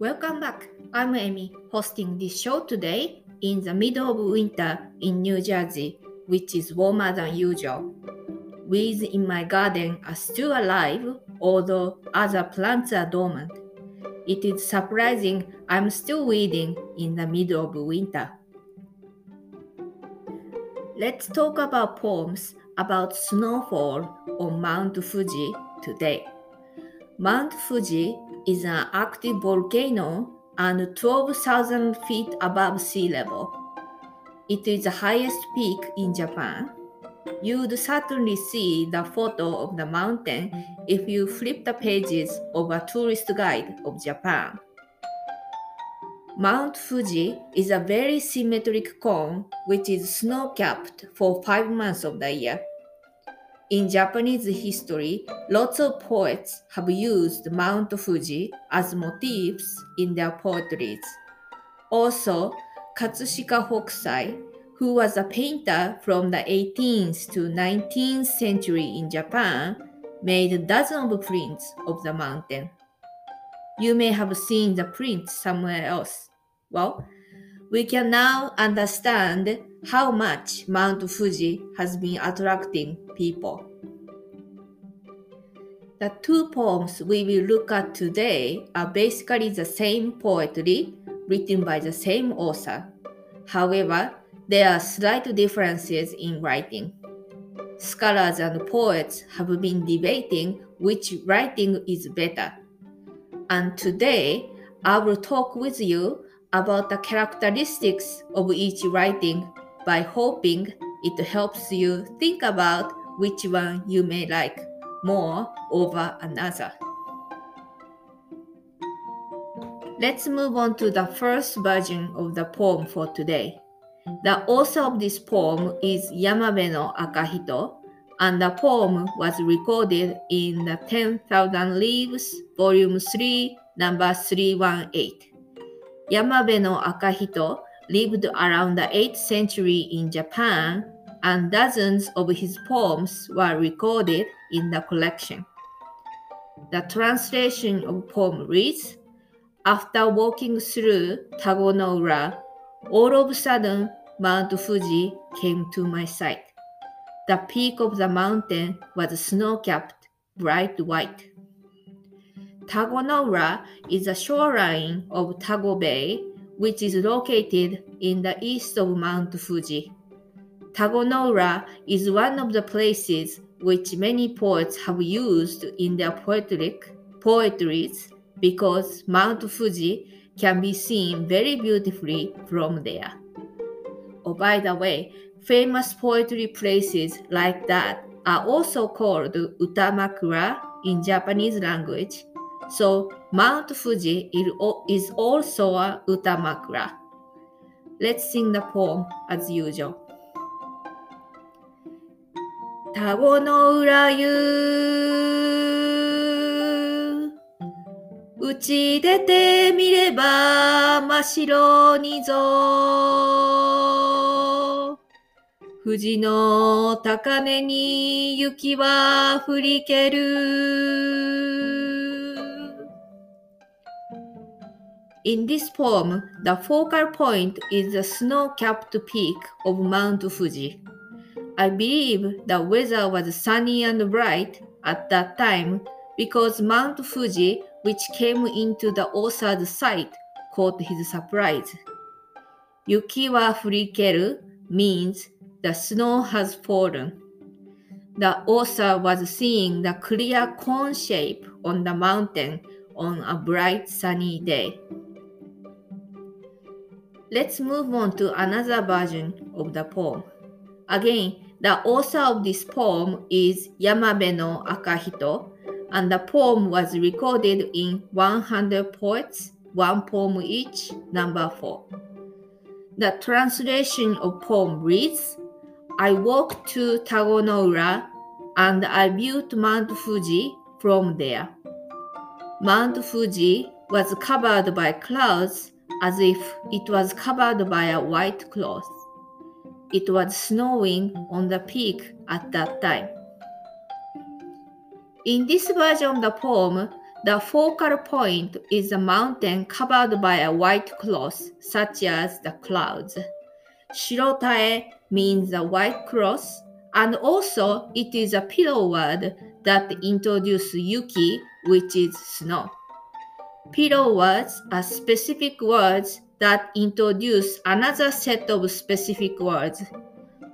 Welcome back. I'm Amy, hosting this show today in the middle of winter in New Jersey, which is warmer than usual. Weeds in my garden are still alive, although other plants are dormant. It is surprising I'm still weeding in the middle of winter. Let's talk about poems about snowfall on Mount Fuji today. Mount Fuji is an active volcano and 12,000 feet above sea level. It is the highest peak in Japan. You'd certainly see the photo of the mountain if you flip the pages of a tourist guide of Japan. Mount Fuji is a very symmetric cone which is snow capped for five months of the year. In Japanese history, lots of poets have used Mount Fuji as motifs in their poetries. Also, Katsushika Hokusai, who was a painter from the 18th to 19th century in Japan, made dozens of prints of the mountain. You may have seen the prints somewhere else. Well, we can now understand how much Mount Fuji has been attracting people. The two poems we will look at today are basically the same poetry written by the same author. However, there are slight differences in writing. Scholars and poets have been debating which writing is better. And today, I will talk with you about the characteristics of each writing by hoping it helps you think about which one you may like more over another. Let's move on to the first version of the poem for today. The author of this poem is Yamabeno Akahito, and the poem was recorded in the 10,000 Leaves, Volume 3, number 318. Yamabeno Akahito lived around the 8th century in Japan, and dozens of his poems were recorded in the collection. The translation of poem reads After walking through Tagonoura, all of a sudden Mount Fuji came to my sight. The peak of the mountain was snow capped, bright white. Tagonoura is a shoreline of Tago Bay which is located in the east of Mount Fuji. Tagonoura is one of the places which many poets have used in their poetic poetries because Mount Fuji can be seen very beautifully from there. Oh, by the way, famous poetry places like that are also called utamakura in Japanese language so Mount Fuji is also a utamakura. Let's sing the poem as usual. 田子の浦湯打ち出てみれば真っ白にぞ富士の高根に雪は降りける In this poem, the focal point is the snow-capped peak of Mount Fuji. I believe the weather was sunny and bright at that time because Mount Fuji, which came into the author's sight, caught his surprise. Yuki wa furikeru means the snow has fallen. The author was seeing the clear cone shape on the mountain on a bright sunny day. Let's move on to another version of the poem. Again, the author of this poem is Yamabeno Akahito, and the poem was recorded in 100 poets, one poem each, number 4. The translation of poem reads I walked to Tagonoura and I viewed Mount Fuji from there. Mount Fuji was covered by clouds as if it was covered by a white cloth. It was snowing on the peak at that time. In this version of the poem, The focal point is a mountain covered by a white cloth, such as the clouds. Shirotae means a white cloth, and also it is a pillow word that introduces yuki, which is snow. Pillow words are specific words that introduce another set of specific words.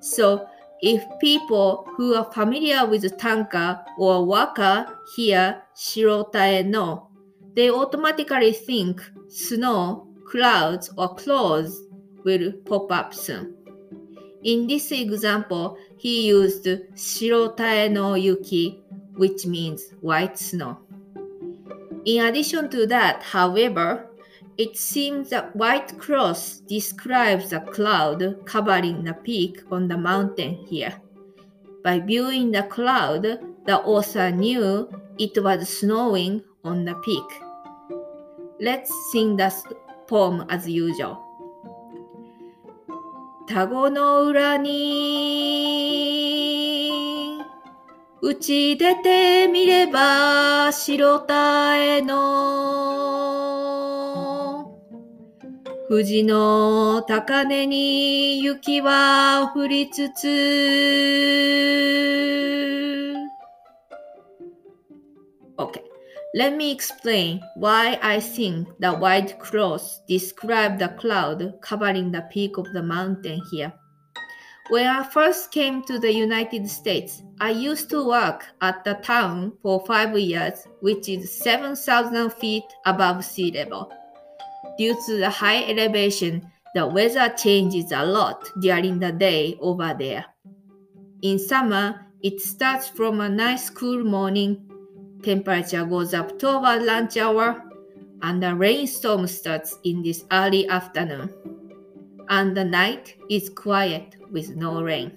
So if people who are familiar with tanka or waka hear shirotae no, they automatically think snow, clouds, or clothes will pop up soon. In this example, he used shirotae no yuki, which means white snow. In addition to that, however, it seems that white cross describes a cloud covering the peak on the mountain here. By viewing the cloud, the author knew it was snowing on the peak. Let's sing the poem as usual. 田子の浦に打ち出てみれば白田への富士の高根に雪は降りつつ Okay, let me explain why I think the white cross describes the cloud covering the peak of the mountain here. When I first came to the United States, I used to work at the town for five years, which is 7,000 feet above sea level. Due to the high elevation, the weather changes a lot during the day over there. In summer, it starts from a nice cool morning, temperature goes up toward lunch hour, and a rainstorm starts in this early afternoon. And the night is quiet with no rain.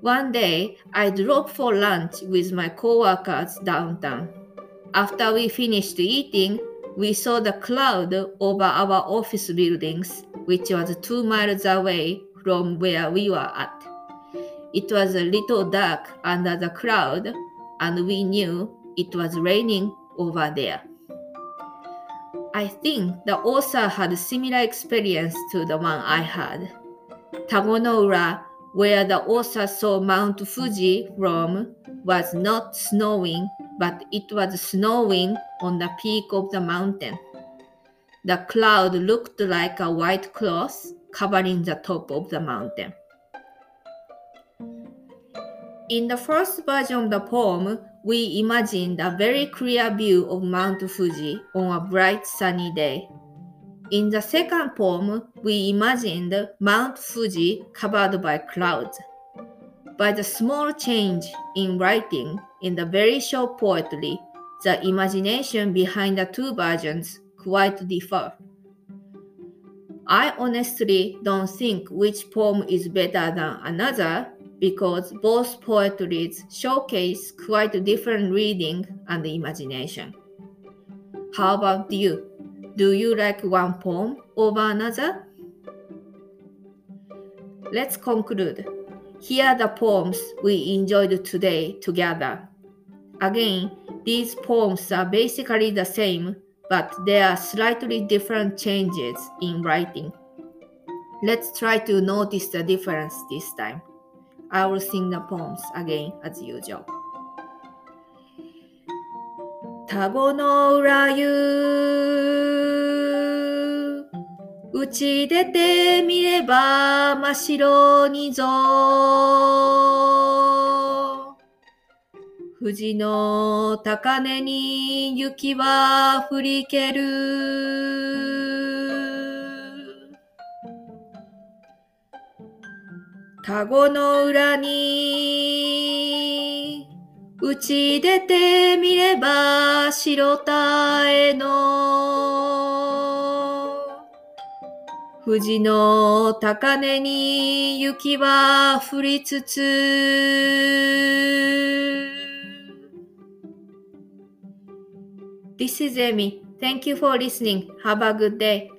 One day, I drove for lunch with my coworkers downtown. After we finished eating, we saw the cloud over our office buildings, which was two miles away from where we were at. It was a little dark under the cloud, and we knew it was raining over there. I think the author had a similar experience to the one I had. Tagonoura, where the author saw Mount Fuji from, was not snowing, but it was snowing on the peak of the mountain. The cloud looked like a white cloth covering the top of the mountain. In the first version of the poem, we imagined a very clear view of Mount Fuji on a bright sunny day. In the second poem, we imagined Mount Fuji covered by clouds. By the small change in writing in the very short poetry, the imagination behind the two versions quite differ. I honestly don't think which poem is better than another because both poetries showcase quite different reading and imagination. How about you? Do you like one poem over another? Let's conclude. Here are the poems we enjoyed today together. Again, these poems are basically the same, but there are slightly different changes in writing. Let's try to notice the difference this time. I will sing the poems again as usual. 田子の浦湯。打ち出てみれば真っ白にぞ。富士の高根に雪は降りける。田子の裏に打ち出てみれば白田への富士の高根に雪は降りつつ This is Amy. Thank you for listening. Have a good day.